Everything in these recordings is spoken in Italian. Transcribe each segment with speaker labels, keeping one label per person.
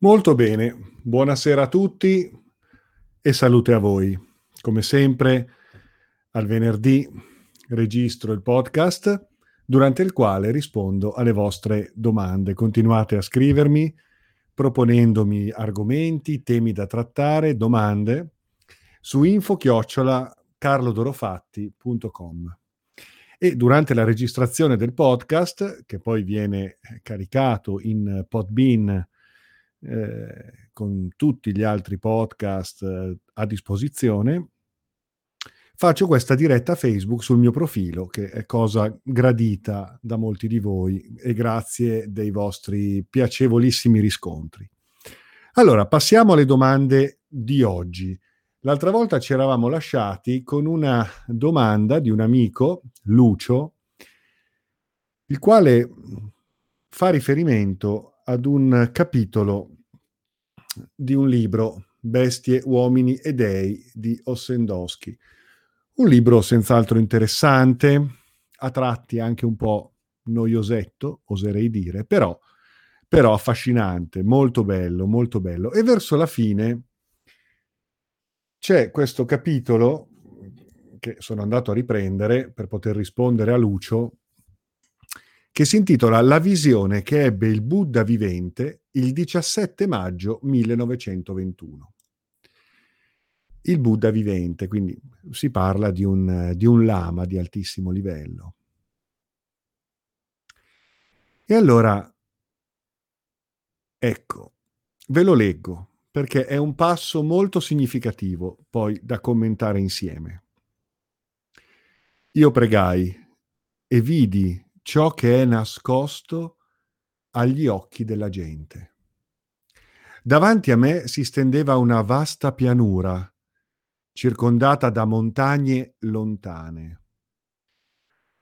Speaker 1: Molto bene, buonasera a tutti e salute a voi. Come sempre, al venerdì registro il podcast durante il quale rispondo alle vostre domande. Continuate a scrivermi proponendomi argomenti, temi da trattare, domande su info-carlodorofatti.com. E durante la registrazione del podcast, che poi viene caricato in Podbean eh, con tutti gli altri podcast eh, a disposizione, faccio questa diretta Facebook sul mio profilo, che è cosa gradita da molti di voi e grazie dei vostri piacevolissimi riscontri. Allora, passiamo alle domande di oggi. L'altra volta ci eravamo lasciati con una domanda di un amico, Lucio, il quale fa riferimento ad un capitolo di un libro, Bestie, uomini e dei, di Ossendowski. Un libro senz'altro interessante, a tratti anche un po' noiosetto, oserei dire, però, però affascinante, molto bello, molto bello. E verso la fine c'è questo capitolo che sono andato a riprendere per poter rispondere a Lucio, che si intitola La visione che ebbe il Buddha vivente il 17 maggio 1921 il Buddha vivente, quindi si parla di un, di un lama di altissimo livello. E allora, ecco, ve lo leggo perché è un passo molto significativo poi da commentare insieme. Io pregai e vidi ciò che è nascosto agli occhi della gente. Davanti a me si stendeva una vasta pianura circondata da montagne lontane.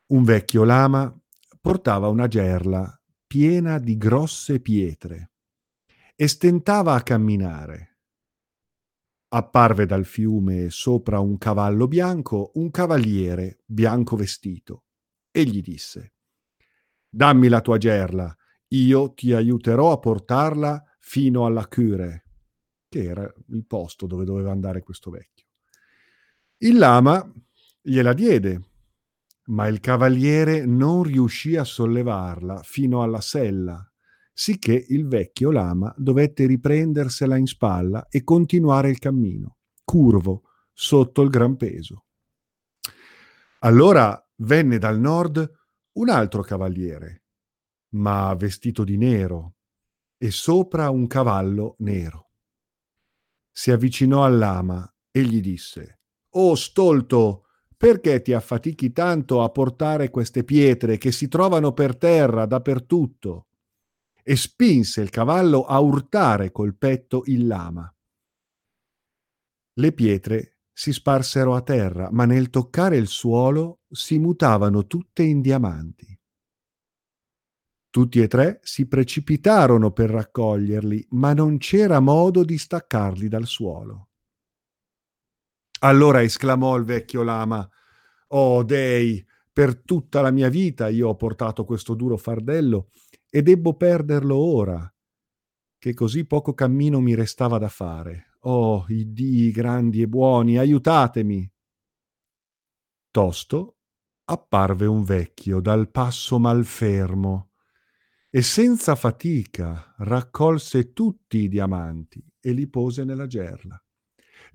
Speaker 1: Un vecchio lama portava una gerla piena di grosse pietre e stentava a camminare. Apparve dal fiume sopra un cavallo bianco un cavaliere bianco vestito e gli disse Dammi la tua gerla, io ti aiuterò a portarla fino alla Cure, che era il posto dove doveva andare questo vecchio. Il lama gliela diede, ma il cavaliere non riuscì a sollevarla fino alla sella, sicché il vecchio lama dovette riprendersela in spalla e continuare il cammino, curvo, sotto il gran peso. Allora venne dal nord un altro cavaliere, ma vestito di nero, e sopra un cavallo nero. Si avvicinò al lama e gli disse Oh stolto, perché ti affatichi tanto a portare queste pietre che si trovano per terra dappertutto? E spinse il cavallo a urtare col petto il lama. Le pietre si sparsero a terra, ma nel toccare il suolo si mutavano tutte in diamanti. Tutti e tre si precipitarono per raccoglierli, ma non c'era modo di staccarli dal suolo. Allora esclamò il vecchio lama, Oh dei, per tutta la mia vita io ho portato questo duro fardello e debbo perderlo ora, che così poco cammino mi restava da fare. Oh, i dii grandi e buoni, aiutatemi! Tosto apparve un vecchio dal passo malfermo e senza fatica raccolse tutti i diamanti e li pose nella gerla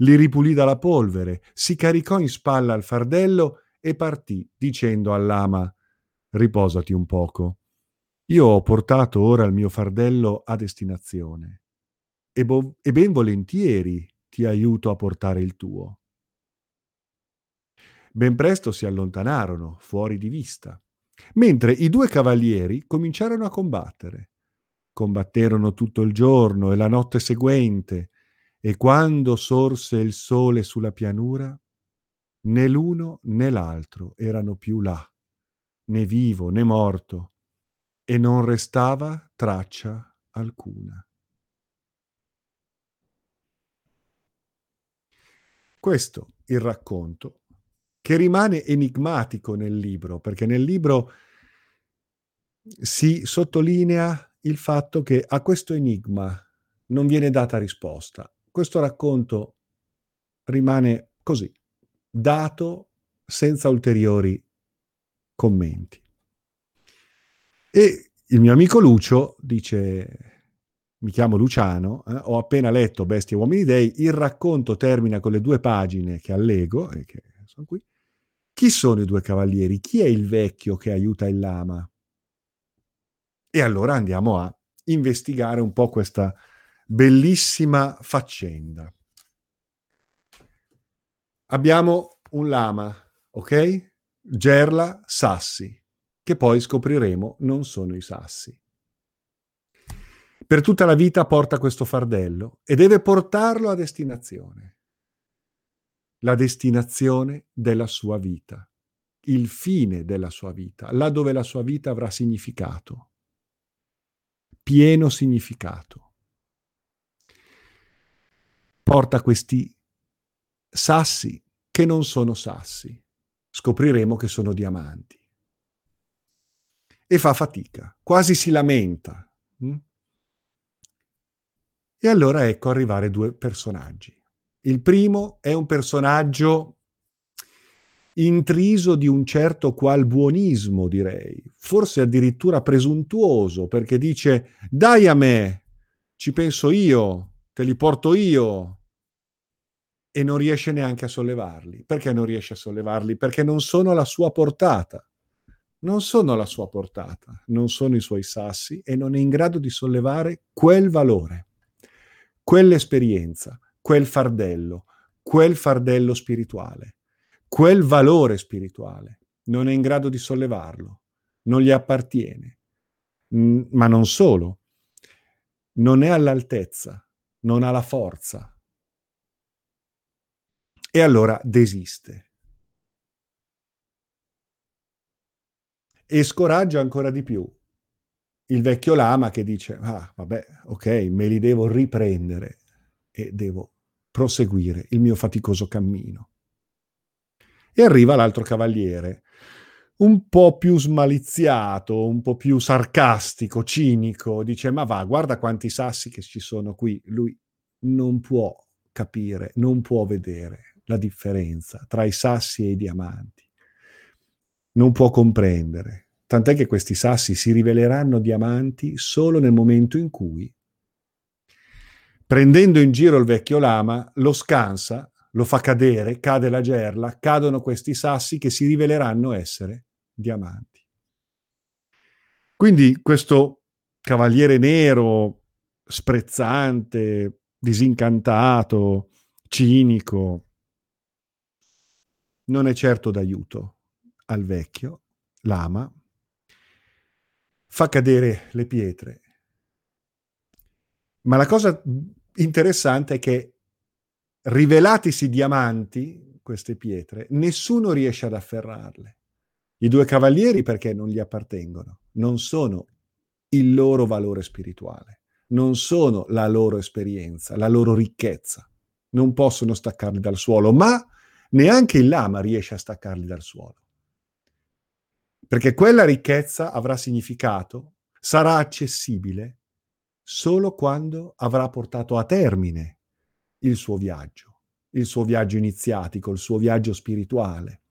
Speaker 1: li ripulì dalla polvere, si caricò in spalla al fardello e partì, dicendo all'ama Riposati un poco. Io ho portato ora il mio fardello a destinazione e, bo- e ben volentieri ti aiuto a portare il tuo. Ben presto si allontanarono, fuori di vista, mentre i due cavalieri cominciarono a combattere. Combatterono tutto il giorno e la notte seguente, e quando sorse il sole sulla pianura, né l'uno né l'altro erano più là, né vivo né morto, e non restava traccia alcuna. Questo il racconto che rimane enigmatico nel libro, perché nel libro si sottolinea il fatto che a questo enigma non viene data risposta. Questo racconto rimane così, dato senza ulteriori commenti. E il mio amico Lucio dice, mi chiamo Luciano, eh, ho appena letto Bestie e Uomini Dei, il racconto termina con le due pagine che allego, e che sono qui. Chi sono i due cavalieri? Chi è il vecchio che aiuta il lama? E allora andiamo a investigare un po' questa bellissima faccenda. Abbiamo un lama, ok? Gerla sassi, che poi scopriremo non sono i sassi. Per tutta la vita porta questo fardello e deve portarlo a destinazione. La destinazione della sua vita, il fine della sua vita, là dove la sua vita avrà significato, pieno significato porta questi sassi che non sono sassi. Scopriremo che sono diamanti. E fa fatica, quasi si lamenta. Hm? E allora ecco arrivare due personaggi. Il primo è un personaggio intriso di un certo qual buonismo, direi, forse addirittura presuntuoso, perché dice dai a me, ci penso io, te li porto io, e non riesce neanche a sollevarli. Perché non riesce a sollevarli? Perché non sono alla sua portata. Non sono alla sua portata, non sono i suoi sassi e non è in grado di sollevare quel valore, quell'esperienza, quel fardello, quel fardello spirituale, quel valore spirituale. Non è in grado di sollevarlo, non gli appartiene. Ma non solo, non è all'altezza, non ha la forza, e allora desiste. E scoraggia ancora di più il vecchio lama che dice, ah vabbè, ok, me li devo riprendere e devo proseguire il mio faticoso cammino. E arriva l'altro cavaliere, un po' più smaliziato, un po' più sarcastico, cinico, dice, ma va, guarda quanti sassi che ci sono qui. Lui non può capire, non può vedere la differenza tra i sassi e i diamanti. Non può comprendere, tant'è che questi sassi si riveleranno diamanti solo nel momento in cui, prendendo in giro il vecchio lama, lo scansa, lo fa cadere, cade la gerla, cadono questi sassi che si riveleranno essere diamanti. Quindi questo cavaliere nero, sprezzante, disincantato, cinico, non è certo d'aiuto al vecchio, l'ama, fa cadere le pietre. Ma la cosa interessante è che rivelatisi diamanti, queste pietre, nessuno riesce ad afferrarle. I due cavalieri perché non gli appartengono, non sono il loro valore spirituale, non sono la loro esperienza, la loro ricchezza, non possono staccarli dal suolo, ma neanche il lama riesce a staccarli dal suolo. Perché quella ricchezza avrà significato, sarà accessibile solo quando avrà portato a termine il suo viaggio, il suo viaggio iniziatico, il suo viaggio spirituale,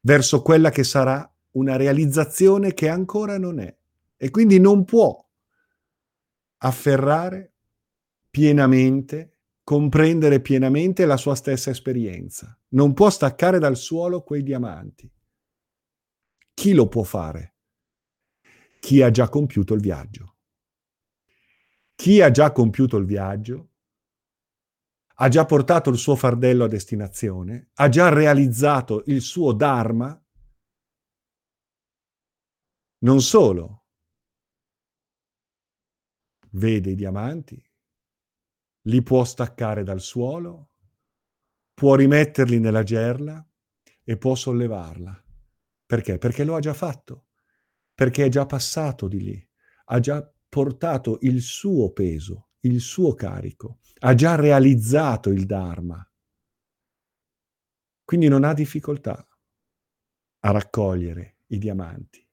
Speaker 1: verso quella che sarà una realizzazione che ancora non è. E quindi non può afferrare pienamente comprendere pienamente la sua stessa esperienza. Non può staccare dal suolo quei diamanti. Chi lo può fare? Chi ha già compiuto il viaggio. Chi ha già compiuto il viaggio ha già portato il suo fardello a destinazione, ha già realizzato il suo Dharma. Non solo, vede i diamanti, li può staccare dal suolo, può rimetterli nella gerla e può sollevarla. Perché? Perché lo ha già fatto, perché è già passato di lì, ha già portato il suo peso, il suo carico, ha già realizzato il Dharma. Quindi non ha difficoltà a raccogliere i diamanti,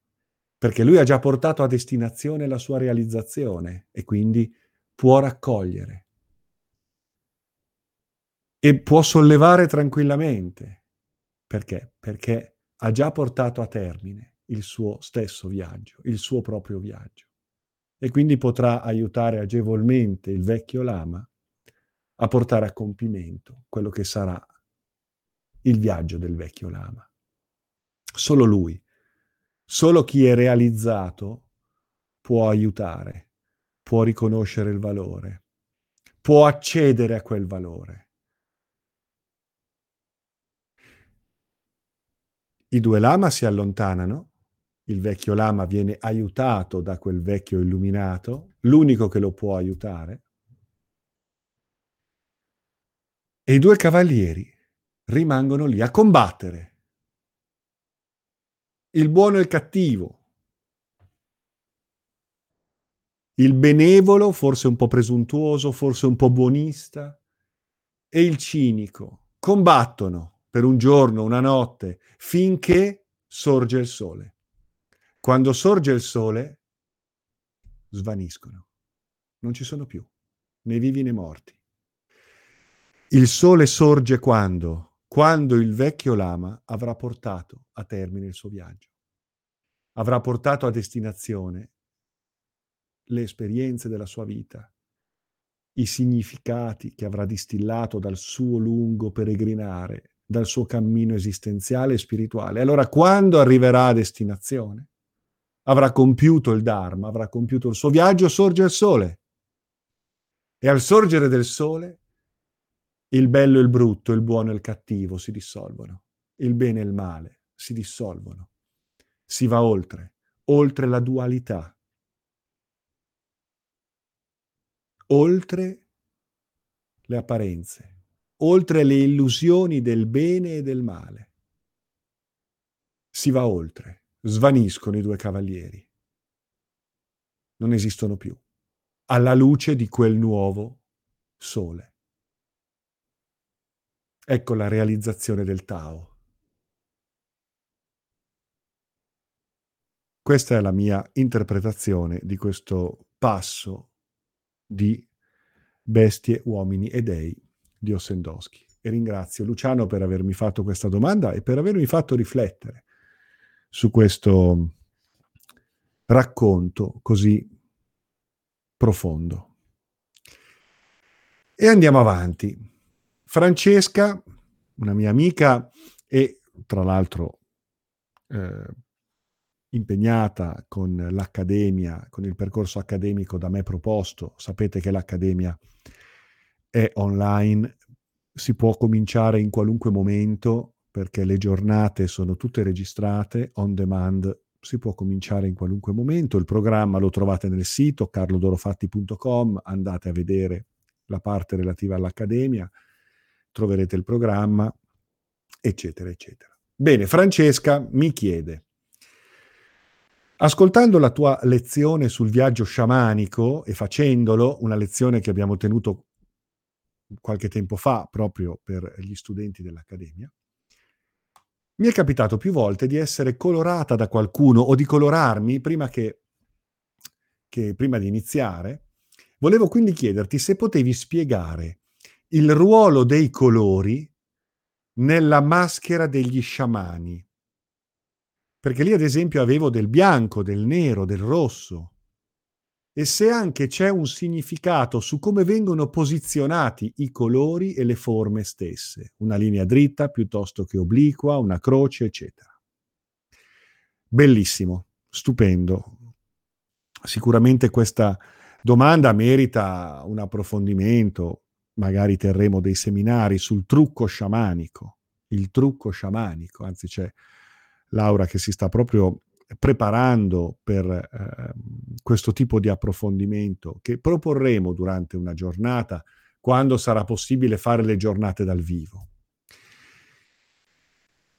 Speaker 1: perché lui ha già portato a destinazione la sua realizzazione e quindi può raccogliere e può sollevare tranquillamente. Perché? Perché ha già portato a termine il suo stesso viaggio, il suo proprio viaggio. E quindi potrà aiutare agevolmente il vecchio lama a portare a compimento quello che sarà il viaggio del vecchio lama. Solo lui, solo chi è realizzato può aiutare, può riconoscere il valore, può accedere a quel valore. I due lama si allontanano, il vecchio lama viene aiutato da quel vecchio illuminato, l'unico che lo può aiutare, e i due cavalieri rimangono lì a combattere. Il buono e il cattivo. Il benevolo, forse un po' presuntuoso, forse un po' buonista, e il cinico combattono per un giorno, una notte, finché sorge il sole. Quando sorge il sole, svaniscono. Non ci sono più, né vivi né morti. Il sole sorge quando? Quando il vecchio lama avrà portato a termine il suo viaggio. Avrà portato a destinazione le esperienze della sua vita, i significati che avrà distillato dal suo lungo peregrinare, dal suo cammino esistenziale e spirituale. Allora, quando arriverà a destinazione, avrà compiuto il Dharma, avrà compiuto il suo viaggio, sorge il sole. E al sorgere del sole il bello e il brutto, il buono e il cattivo si dissolvono, il bene e il male si dissolvono, si va oltre, oltre la dualità, oltre le apparenze, oltre le illusioni del bene e del male. Si va oltre, svaniscono i due cavalieri, non esistono più, alla luce di quel nuovo sole. Ecco la realizzazione del Tao. Questa è la mia interpretazione di questo passo di Bestie, uomini e dei di Ossendowski. E ringrazio Luciano per avermi fatto questa domanda e per avermi fatto riflettere su questo racconto così profondo. E andiamo avanti. Francesca, una mia amica e tra l'altro eh, impegnata con l'accademia, con il percorso accademico da me proposto, sapete che l'accademia è online, si può cominciare in qualunque momento perché le giornate sono tutte registrate on demand, si può cominciare in qualunque momento, il programma lo trovate nel sito carlodorofatti.com, andate a vedere la parte relativa all'accademia, troverete il programma, eccetera, eccetera. Bene, Francesca mi chiede, ascoltando la tua lezione sul viaggio sciamanico e facendolo, una lezione che abbiamo tenuto qualche tempo fa proprio per gli studenti dell'Accademia, mi è capitato più volte di essere colorata da qualcuno o di colorarmi prima che, che prima di iniziare. Volevo quindi chiederti se potevi spiegare il ruolo dei colori nella maschera degli sciamani. Perché lì, ad esempio, avevo del bianco, del nero, del rosso. E se anche c'è un significato su come vengono posizionati i colori e le forme stesse, una linea dritta piuttosto che obliqua, una croce, eccetera. Bellissimo, stupendo. Sicuramente questa domanda merita un approfondimento, magari terremo dei seminari sul trucco sciamanico, il trucco sciamanico, anzi c'è Laura che si sta proprio preparando per eh, questo tipo di approfondimento che proporremo durante una giornata quando sarà possibile fare le giornate dal vivo.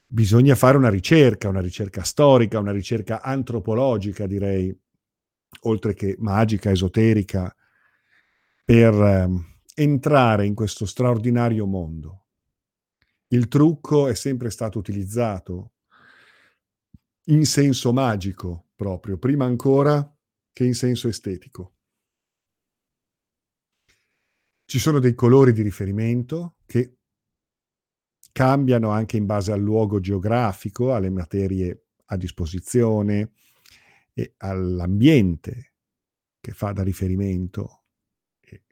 Speaker 1: Bisogna fare una ricerca, una ricerca storica, una ricerca antropologica, direi, oltre che magica, esoterica, per eh, entrare in questo straordinario mondo. Il trucco è sempre stato utilizzato in senso magico proprio, prima ancora che in senso estetico. Ci sono dei colori di riferimento che cambiano anche in base al luogo geografico, alle materie a disposizione e all'ambiente che fa da riferimento e,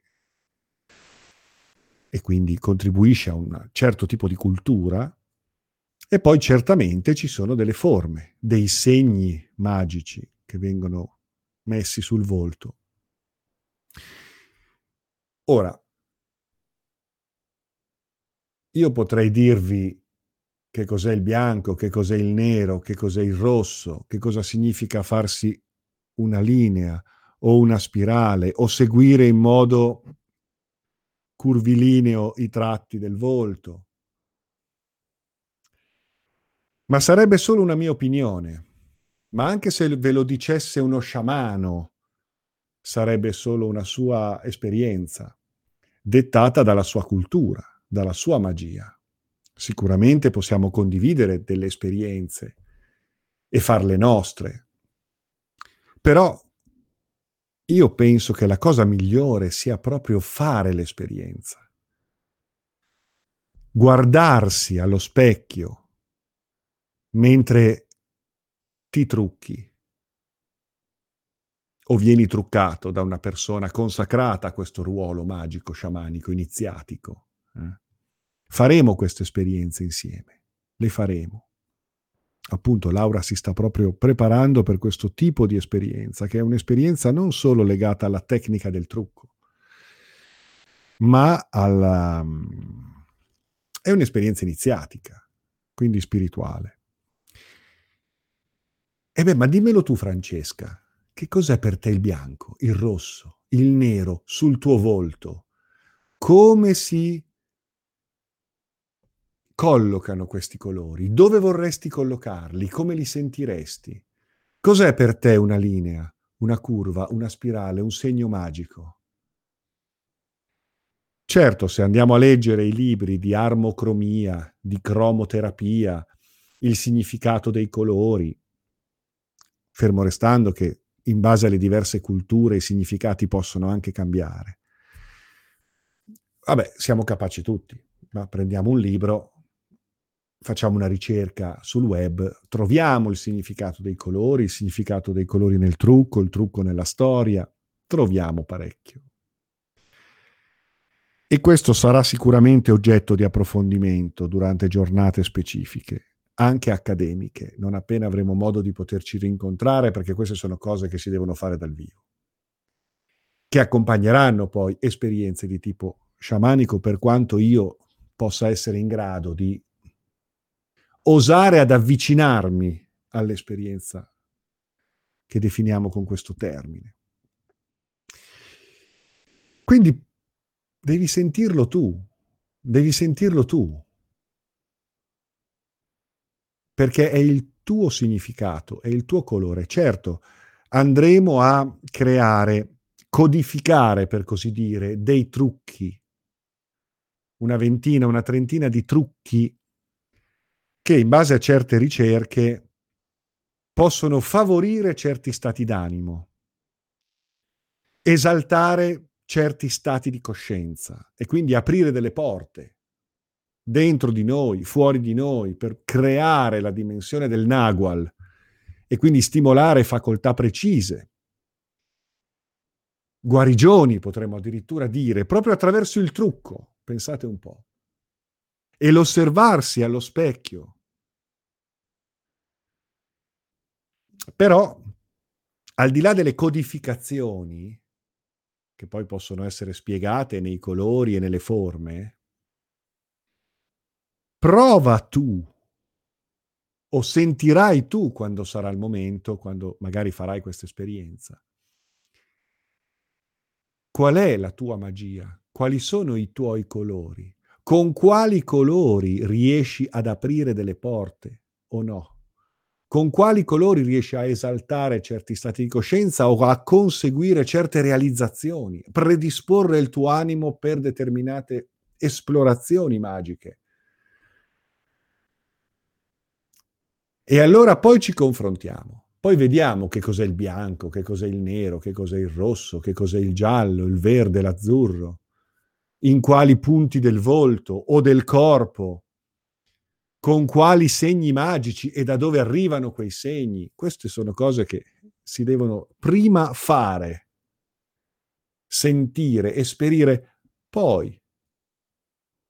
Speaker 1: e quindi contribuisce a un certo tipo di cultura. E poi certamente ci sono delle forme, dei segni magici che vengono messi sul volto. Ora, io potrei dirvi che cos'è il bianco, che cos'è il nero, che cos'è il rosso, che cosa significa farsi una linea o una spirale o seguire in modo curvilineo i tratti del volto. Ma sarebbe solo una mia opinione. Ma anche se ve lo dicesse uno sciamano, sarebbe solo una sua esperienza, dettata dalla sua cultura, dalla sua magia. Sicuramente possiamo condividere delle esperienze e farle nostre. Però io penso che la cosa migliore sia proprio fare l'esperienza. Guardarsi allo specchio mentre ti trucchi o vieni truccato da una persona consacrata a questo ruolo magico, sciamanico, iniziatico. Eh? Faremo queste esperienze insieme, le faremo. Appunto, Laura si sta proprio preparando per questo tipo di esperienza, che è un'esperienza non solo legata alla tecnica del trucco, ma alla... è un'esperienza iniziatica, quindi spirituale. E beh, ma dimmelo tu, Francesca, che cos'è per te il bianco, il rosso, il nero sul tuo volto? Come si collocano questi colori? Dove vorresti collocarli? Come li sentiresti? Cos'è per te una linea, una curva, una spirale, un segno magico? Certo, se andiamo a leggere i libri di armocromia, di cromoterapia, il significato dei colori, fermo restando che in base alle diverse culture i significati possono anche cambiare. Vabbè, siamo capaci tutti, ma prendiamo un libro, facciamo una ricerca sul web, troviamo il significato dei colori, il significato dei colori nel trucco, il trucco nella storia, troviamo parecchio. E questo sarà sicuramente oggetto di approfondimento durante giornate specifiche anche accademiche, non appena avremo modo di poterci rincontrare, perché queste sono cose che si devono fare dal vivo, che accompagneranno poi esperienze di tipo sciamanico, per quanto io possa essere in grado di osare ad avvicinarmi all'esperienza che definiamo con questo termine. Quindi devi sentirlo tu, devi sentirlo tu, perché è il tuo significato, è il tuo colore. Certo, andremo a creare, codificare, per così dire, dei trucchi, una ventina, una trentina di trucchi che in base a certe ricerche possono favorire certi stati d'animo, esaltare certi stati di coscienza e quindi aprire delle porte dentro di noi, fuori di noi, per creare la dimensione del Nagual e quindi stimolare facoltà precise. Guarigioni, potremmo addirittura dire, proprio attraverso il trucco, pensate un po'. E l'osservarsi allo specchio. Però, al di là delle codificazioni, che poi possono essere spiegate nei colori e nelle forme, prova tu o sentirai tu quando sarà il momento, quando magari farai questa esperienza. Qual è la tua magia? Quali sono i tuoi colori? Con quali colori riesci ad aprire delle porte o no? Con quali colori riesci a esaltare certi stati di coscienza o a conseguire certe realizzazioni, predisporre il tuo animo per determinate esplorazioni magiche? E allora poi ci confrontiamo. Poi vediamo che cos'è il bianco, che cos'è il nero, che cos'è il rosso, che cos'è il giallo, il verde, l'azzurro. in quali punti del volto o del corpo, con quali segni magici e da dove arrivano quei segni. Queste sono cose che si devono prima fare, sentire, esperire, poi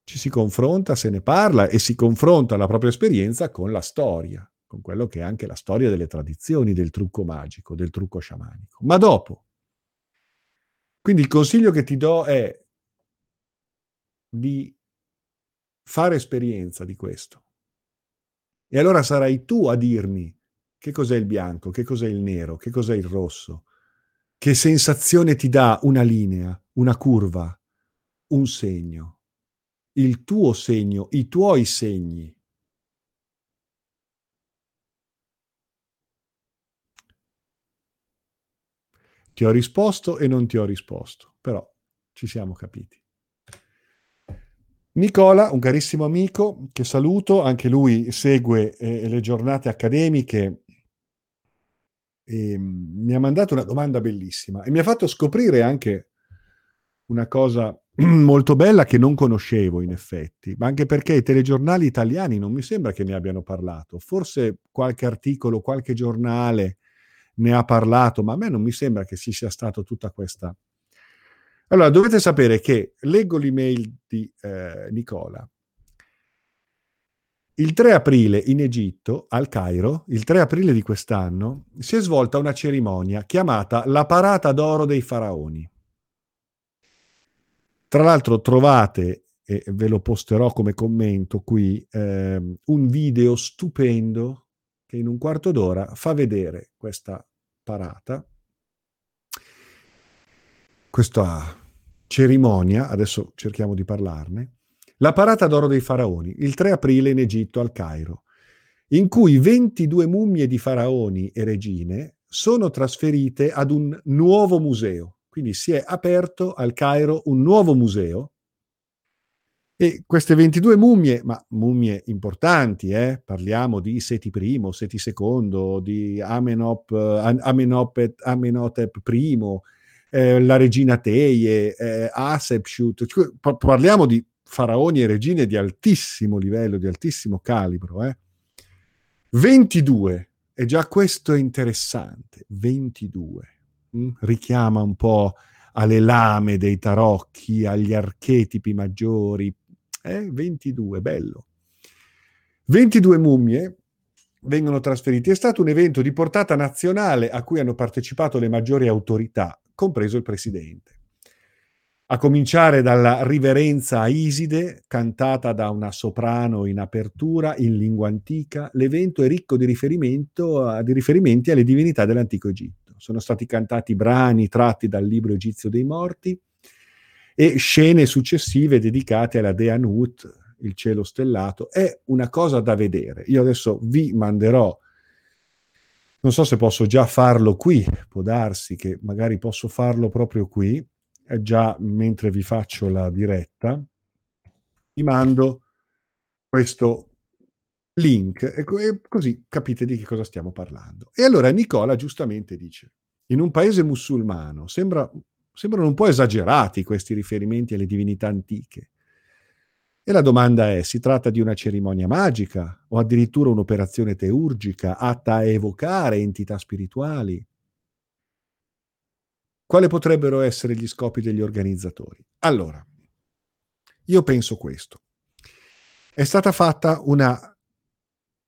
Speaker 1: ci si confronta, se ne parla e si confronta la propria esperienza con la storia, con quello che è anche la storia delle tradizioni del trucco magico, del trucco sciamanico. Ma dopo. Quindi il consiglio che ti do è di fare esperienza di questo. E allora sarai tu a dirmi che cos'è il bianco, che cos'è il nero, che cos'è il rosso, che sensazione ti dà una linea, una curva, un segno, il tuo segno, i tuoi segni. Ti ho risposto e non ti ho risposto, però ci siamo capiti. Nicola, un carissimo amico che saluto, anche lui segue eh, le giornate accademiche e mm, mi ha mandato una domanda bellissima e mi ha fatto scoprire anche una cosa molto bella che non conoscevo in effetti, ma anche perché i telegiornali italiani non mi sembra che ne abbiano parlato, forse qualche articolo, qualche giornale ne ha parlato, ma a me non mi sembra che ci sia stata tutta questa allora, dovete sapere che leggo l'email di eh, Nicola. Il 3 aprile in Egitto, al Cairo, il 3 aprile di quest'anno, si è svolta una cerimonia chiamata la parata d'oro dei faraoni. Tra l'altro trovate, e ve lo posterò come commento qui, eh, un video stupendo che in un quarto d'ora fa vedere questa parata, questa cerimonia, adesso cerchiamo di parlarne, la parata d'oro dei faraoni, il 3 aprile in Egitto, al Cairo, in cui 22 mummie di faraoni e regine sono trasferite ad un nuovo museo. Quindi si è aperto al Cairo un nuovo museo e queste 22 mummie, ma mummie importanti, eh? parliamo di Seti I, Seti II, di Amenop, Amenopet, Amenhotep I, eh, la regina Teie, eh, Asepshut, parliamo di faraoni e regine di altissimo livello, di altissimo calibro. Eh. 22, e già questo è interessante, 22, mm? richiama un po' alle lame dei tarocchi, agli archetipi maggiori, eh? 22, bello. 22 mummie vengono trasferite. È stato un evento di portata nazionale a cui hanno partecipato le maggiori autorità compreso il presidente. A cominciare dalla riverenza a Iside, cantata da una soprano in apertura in lingua antica, l'evento è ricco di, riferimento, di riferimenti alle divinità dell'antico Egitto. Sono stati cantati brani tratti dal libro egizio dei morti e scene successive dedicate alla dea Nut, il cielo stellato. È una cosa da vedere. Io adesso vi manderò non so se posso già farlo qui, può darsi che magari posso farlo proprio qui, eh, già mentre vi faccio la diretta, vi mando questo link e così capite di che cosa stiamo parlando. E allora Nicola giustamente dice, in un paese musulmano sembra, sembrano un po' esagerati questi riferimenti alle divinità antiche. E la domanda è, si tratta di una cerimonia magica o addirittura un'operazione teurgica atta a evocare entità spirituali? Quali potrebbero essere gli scopi degli organizzatori? Allora, io penso questo. È stata fatta una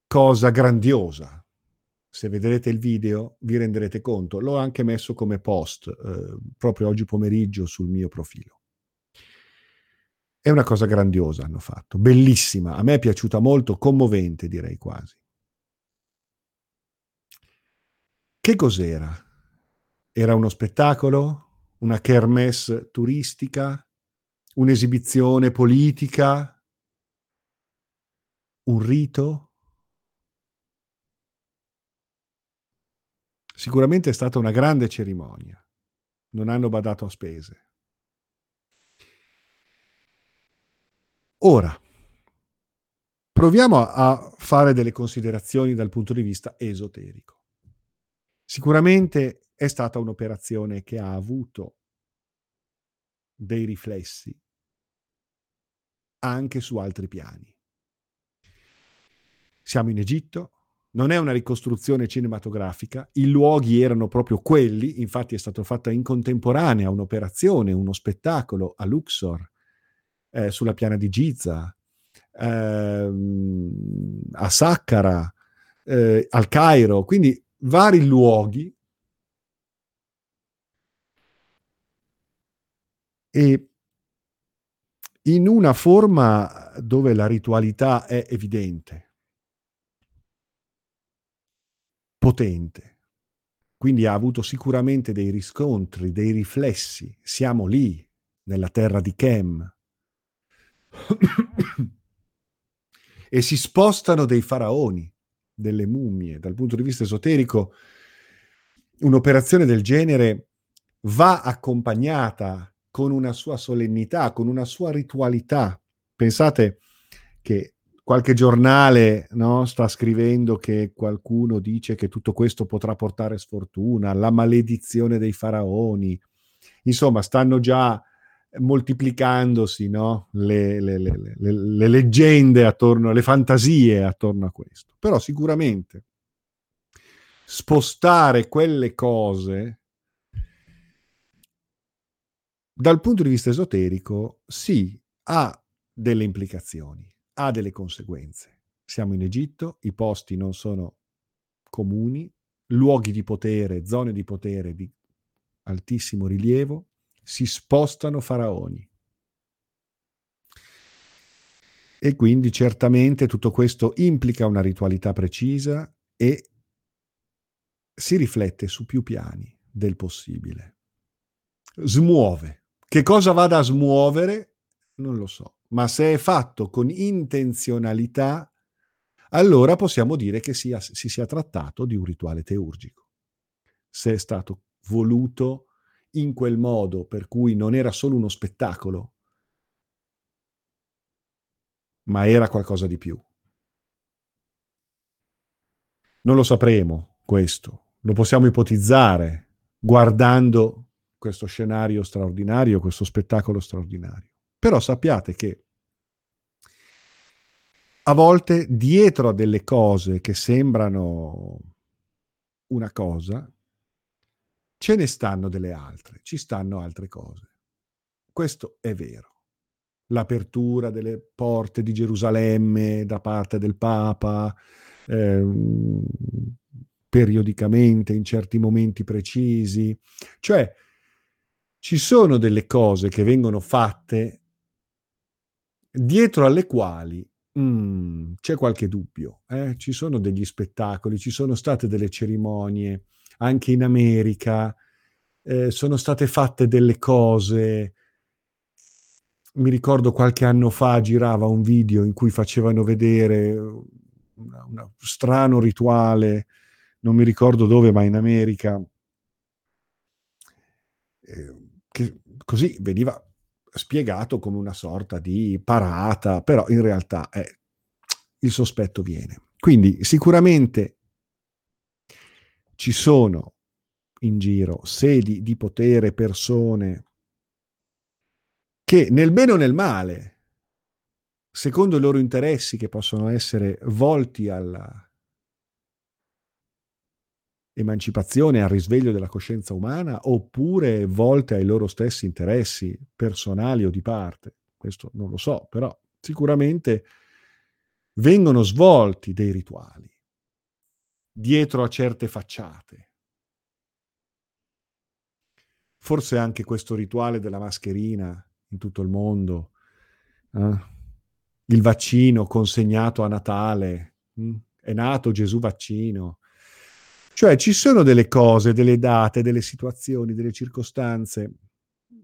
Speaker 1: cosa grandiosa. Se vedrete il video vi renderete conto. L'ho anche messo come post eh, proprio oggi pomeriggio sul mio profilo. È una cosa grandiosa hanno fatto, bellissima, a me è piaciuta molto, commovente direi quasi. Che cos'era? Era uno spettacolo? Una kermesse turistica? Un'esibizione politica? Un rito? Sicuramente è stata una grande cerimonia. Non hanno badato a spese. Ora, proviamo a fare delle considerazioni dal punto di vista esoterico. Sicuramente è stata un'operazione che ha avuto dei riflessi anche su altri piani. Siamo in Egitto, non è una ricostruzione cinematografica, i luoghi erano proprio quelli, infatti è stata fatta in contemporanea un'operazione, uno spettacolo a Luxor, eh, sulla piana di Giza, ehm, a Saqqara, eh, al Cairo, quindi vari luoghi. E in una forma dove la ritualità è evidente, potente. Quindi ha avuto sicuramente dei riscontri, dei riflessi. Siamo lì, nella terra di Chem. e si spostano dei faraoni, delle mummie. Dal punto di vista esoterico, un'operazione del genere va accompagnata con una sua solennità, con una sua ritualità. Pensate che qualche giornale no, sta scrivendo che qualcuno dice che tutto questo potrà portare sfortuna, la maledizione dei faraoni. Insomma, stanno già moltiplicandosi no? le, le, le, le, leggende attorno, le fantasie attorno a questo. Però sicuramente spostare quelle cose dal punto di vista esoterico, sì, ha delle implicazioni, ha delle conseguenze. Siamo in Egitto, i posti non sono comuni, luoghi di potere, zone di potere di altissimo rilievo, si spostano faraoni. E quindi certamente tutto questo implica una ritualità precisa e si riflette su più piani del possibile. Smuove che cosa vada a smuovere? Non lo so, ma se è fatto con intenzionalità, allora possiamo dire che sia, si sia trattato di un rituale teurgico. Se è stato voluto in quel modo per cui non era solo uno spettacolo, ma era qualcosa di più. Non lo sapremo questo, lo possiamo ipotizzare guardando questo scenario straordinario, questo spettacolo straordinario. Però sappiate che a volte dietro a delle cose che sembrano una cosa, ce ne stanno delle altre, ci stanno altre cose. Questo è vero. L'apertura delle porte di Gerusalemme da parte del Papa, ehm, periodicamente, in certi momenti precisi, cioè ci sono delle cose che vengono fatte dietro alle quali mm, c'è qualche dubbio. Eh? Ci sono degli spettacoli, ci sono state delle cerimonie, anche in America, eh, sono state fatte delle cose. Mi ricordo qualche anno fa girava un video in cui facevano vedere un strano rituale, non mi ricordo dove, ma in America. Eh, che così veniva spiegato come una sorta di parata, però in realtà è, il sospetto viene. Quindi sicuramente ci sono in giro sedi di potere, persone che nel bene o nel male, secondo i loro interessi che possono essere volti alla, emancipazione al risveglio della coscienza umana oppure volte ai loro stessi interessi personali o di parte. Questo non lo so, però sicuramente vengono svolti dei rituali dietro a certe facciate. Forse anche questo rituale della mascherina in tutto il mondo, eh? il vaccino consegnato a Natale, hm? è nato Gesù vaccino, cioè ci sono delle cose, delle date, delle situazioni, delle circostanze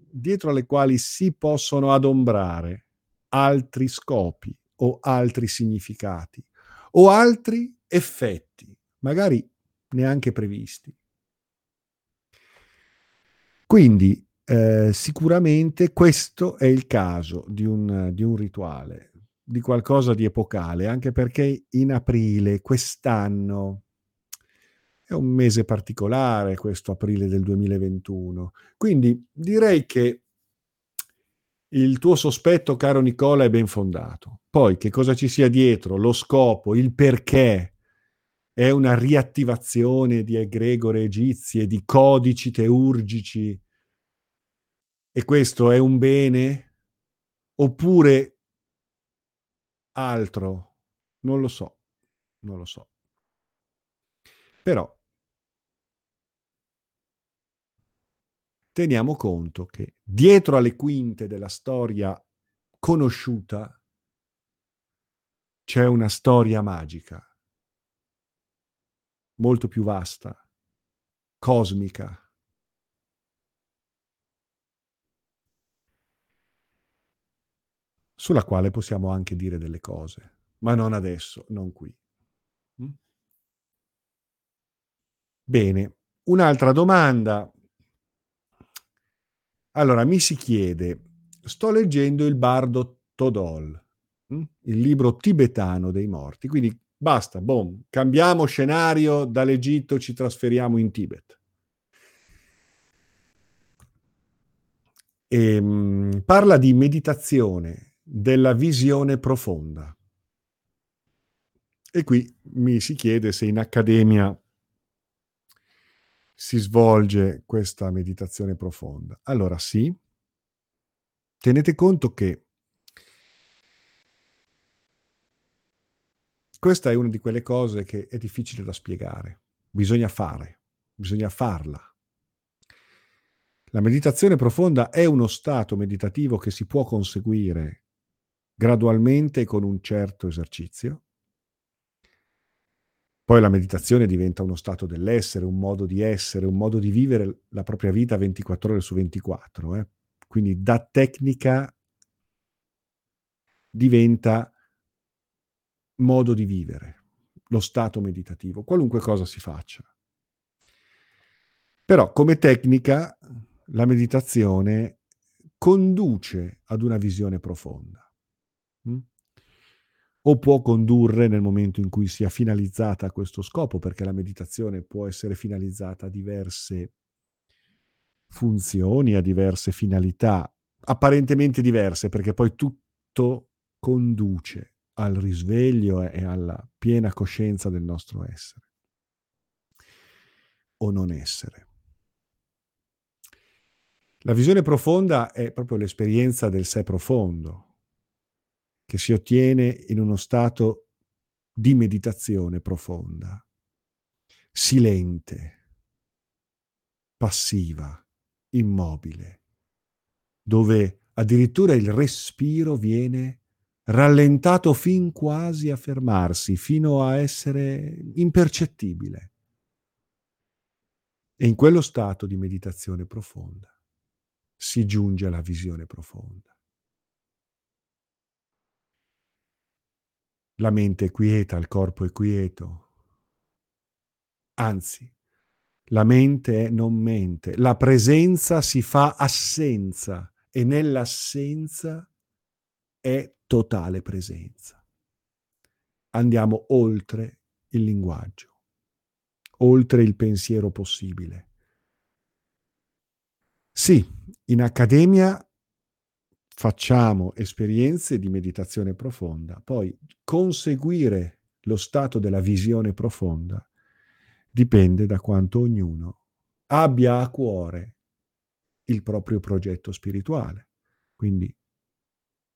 Speaker 1: dietro alle quali si possono adombrare altri scopi o altri significati o altri effetti, magari neanche previsti. Quindi eh, sicuramente questo è il caso di un, di un rituale, di qualcosa di epocale, anche perché in aprile quest'anno è un mese particolare questo aprile del 2021. Quindi direi che il tuo sospetto, caro Nicola, è ben fondato. Poi che cosa ci sia dietro, lo scopo, il perché, è una riattivazione di egregore egizie, di codici teurgici, e questo è un bene? Oppure altro? Non lo so, non lo so. Però teniamo conto che dietro alle quinte della storia conosciuta c'è una storia magica, molto più vasta, cosmica. sulla quale possiamo anche dire delle cose, ma non adesso, non qui. Mm? Bene, un'altra domanda allora, mi si chiede, sto leggendo il bardo Todol, hm? il libro tibetano dei morti, quindi basta, boom, cambiamo scenario, dall'Egitto ci trasferiamo in Tibet. E, um, parla di meditazione, della visione profonda. E qui mi si chiede se in accademia si svolge questa meditazione profonda? Allora sì, tenete conto che questa è una di quelle cose che è difficile da spiegare, bisogna fare, bisogna farla. La meditazione profonda è uno stato meditativo che si può conseguire gradualmente con un certo esercizio, poi la meditazione diventa uno stato dell'essere, un modo di essere, un modo di vivere la propria vita 24 ore su 24. Eh? Quindi da tecnica diventa modo di vivere, lo stato meditativo, qualunque cosa si faccia. Però come tecnica la meditazione conduce ad una visione profonda. O può condurre nel momento in cui sia finalizzata a questo scopo, perché la meditazione può essere finalizzata a diverse funzioni, a diverse finalità, apparentemente diverse, perché poi tutto conduce al risveglio e alla piena coscienza del nostro essere o non essere. La visione profonda è proprio l'esperienza del sé profondo, che si ottiene in uno stato di meditazione profonda, silente, passiva, immobile, dove addirittura il respiro viene rallentato fin quasi a fermarsi, fino a essere impercettibile. E in quello stato di meditazione profonda si giunge alla visione profonda. La mente è quieta, il corpo è quieto. Anzi, la mente è non mente, la presenza si fa assenza e nell'assenza è totale presenza. Andiamo oltre il linguaggio, oltre il pensiero possibile. Sì, in accademia facciamo esperienze di meditazione profonda, poi conseguire lo stato della visione profonda dipende da quanto ognuno abbia a cuore il proprio progetto spirituale. Quindi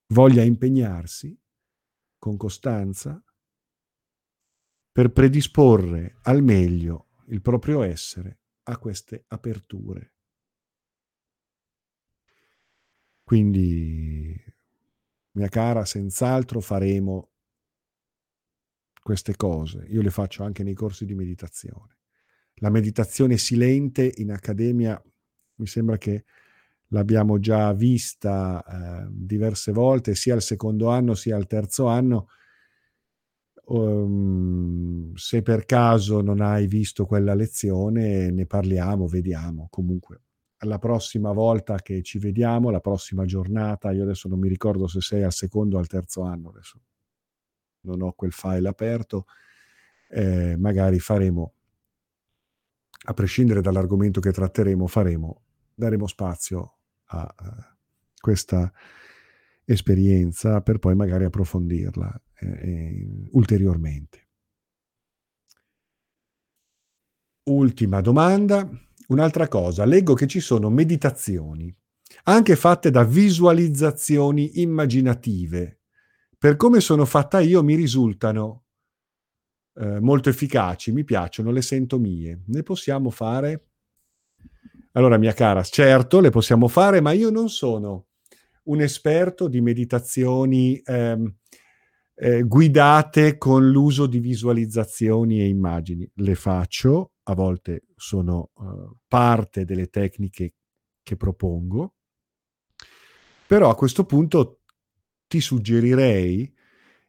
Speaker 1: voglia impegnarsi con costanza per predisporre al meglio il proprio essere a queste aperture Quindi, mia cara, senz'altro faremo queste cose. Io le faccio anche nei corsi di meditazione. La meditazione silente in accademia mi sembra che l'abbiamo già vista eh, diverse volte, sia al secondo anno sia al terzo anno. Um, se per caso non hai visto quella lezione, ne parliamo, vediamo. Comunque, la prossima volta che ci vediamo, la prossima giornata, io adesso non mi ricordo se sei al secondo o al terzo anno, adesso non ho quel file aperto, eh, magari faremo, a prescindere dall'argomento che tratteremo, faremo, daremo spazio a, a questa esperienza per poi magari approfondirla eh, ulteriormente. Ultima domanda. Un'altra cosa, leggo che ci sono meditazioni, anche fatte da visualizzazioni immaginative. Per come sono fatta io mi risultano eh, molto efficaci, mi piacciono, le sento mie. Ne possiamo fare? Allora, mia cara, certo, le possiamo fare, ma io non sono un esperto di meditazioni ehm, eh, guidate con l'uso di visualizzazioni e immagini. Le faccio, a volte sono uh, parte delle tecniche che propongo, però a questo punto ti suggerirei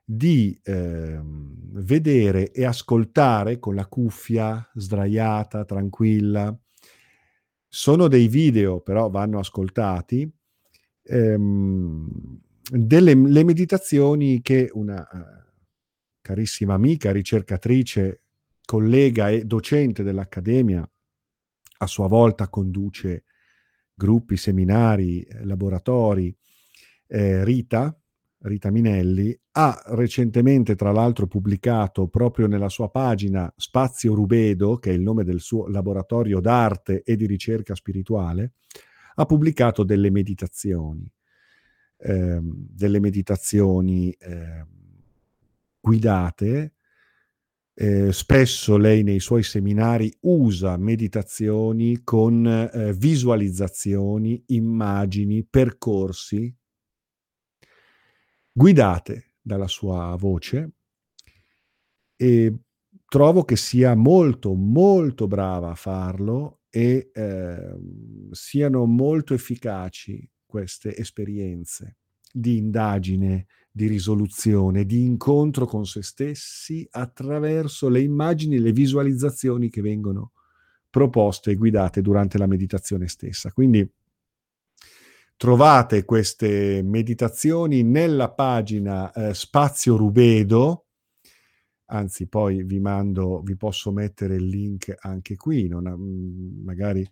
Speaker 1: di eh, vedere e ascoltare con la cuffia sdraiata, tranquilla. Sono dei video, però vanno ascoltati, ehm, delle le meditazioni che una uh, carissima amica, ricercatrice, collega e docente dell'Accademia, a sua volta conduce gruppi, seminari, laboratori, eh, Rita, Rita Minelli, ha recentemente tra l'altro pubblicato proprio nella sua pagina Spazio Rubedo, che è il nome del suo laboratorio d'arte e di ricerca spirituale, ha pubblicato delle meditazioni, eh, delle meditazioni eh, guidate. Eh, spesso lei nei suoi seminari usa meditazioni con eh, visualizzazioni, immagini, percorsi guidate dalla sua voce e trovo che sia molto molto brava a farlo e eh, siano molto efficaci queste esperienze di indagine, di risoluzione, di incontro con se stessi attraverso le immagini e le visualizzazioni che vengono proposte e guidate durante la meditazione stessa. Quindi Trovate queste meditazioni nella pagina eh, Spazio Rubedo, anzi poi vi mando, vi posso mettere il link anche qui, ha, mm, magari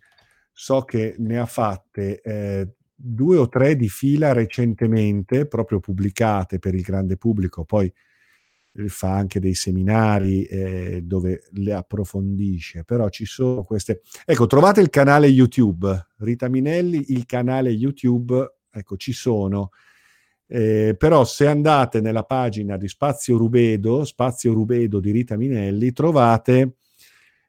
Speaker 1: so che ne ha fatte eh, due o tre di fila recentemente, proprio pubblicate per il grande pubblico, poi fa anche dei seminari eh, dove le approfondisce, però ci sono queste... Ecco, trovate il canale YouTube, Rita Minelli, il canale YouTube, ecco, ci sono. Eh, però se andate nella pagina di Spazio Rubedo, Spazio Rubedo di Rita Minelli, trovate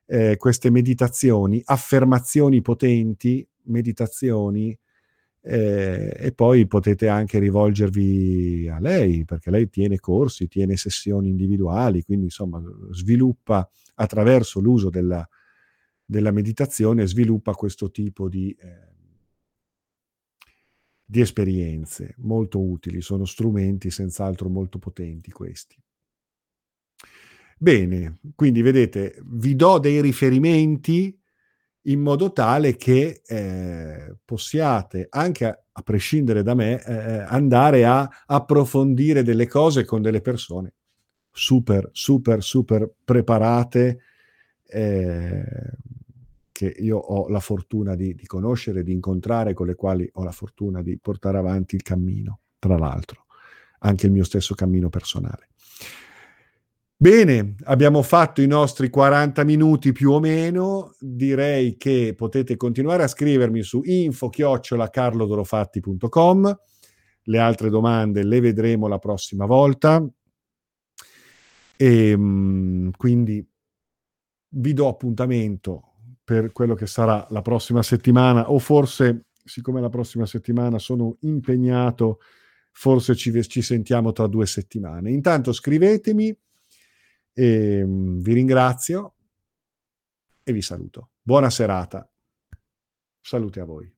Speaker 1: eh, queste meditazioni, affermazioni potenti, meditazioni eh, e poi potete anche rivolgervi a lei perché lei tiene corsi, tiene sessioni individuali, quindi insomma sviluppa attraverso l'uso della, della meditazione, sviluppa questo tipo di, eh, di esperienze molto utili, sono strumenti senz'altro molto potenti questi. Bene, quindi vedete, vi do dei riferimenti in modo tale che eh, possiate, anche a, a, prescindere da me, eh, eh, andare a approfondire delle cose con delle persone super, super, super preparate, eh, che io ho la fortuna di, di conoscere, di incontrare, con le quali ho la fortuna di portare avanti il cammino, tra l'altro, anche il mio stesso cammino personale. Bene, abbiamo fatto i nostri 40 minuti più o meno. Direi che potete continuare a scrivermi su info-carlodorofatti.com. Le altre domande le vedremo la prossima volta. E ehm, quindi vi do appuntamento per quello che sarà la prossima settimana o forse, siccome la prossima settimana sono impegnato, forse ci, ci sentiamo tra due settimane. Intanto scrivetemi e, um, vi ringrazio e vi saluto. Buona serata. Salute a voi.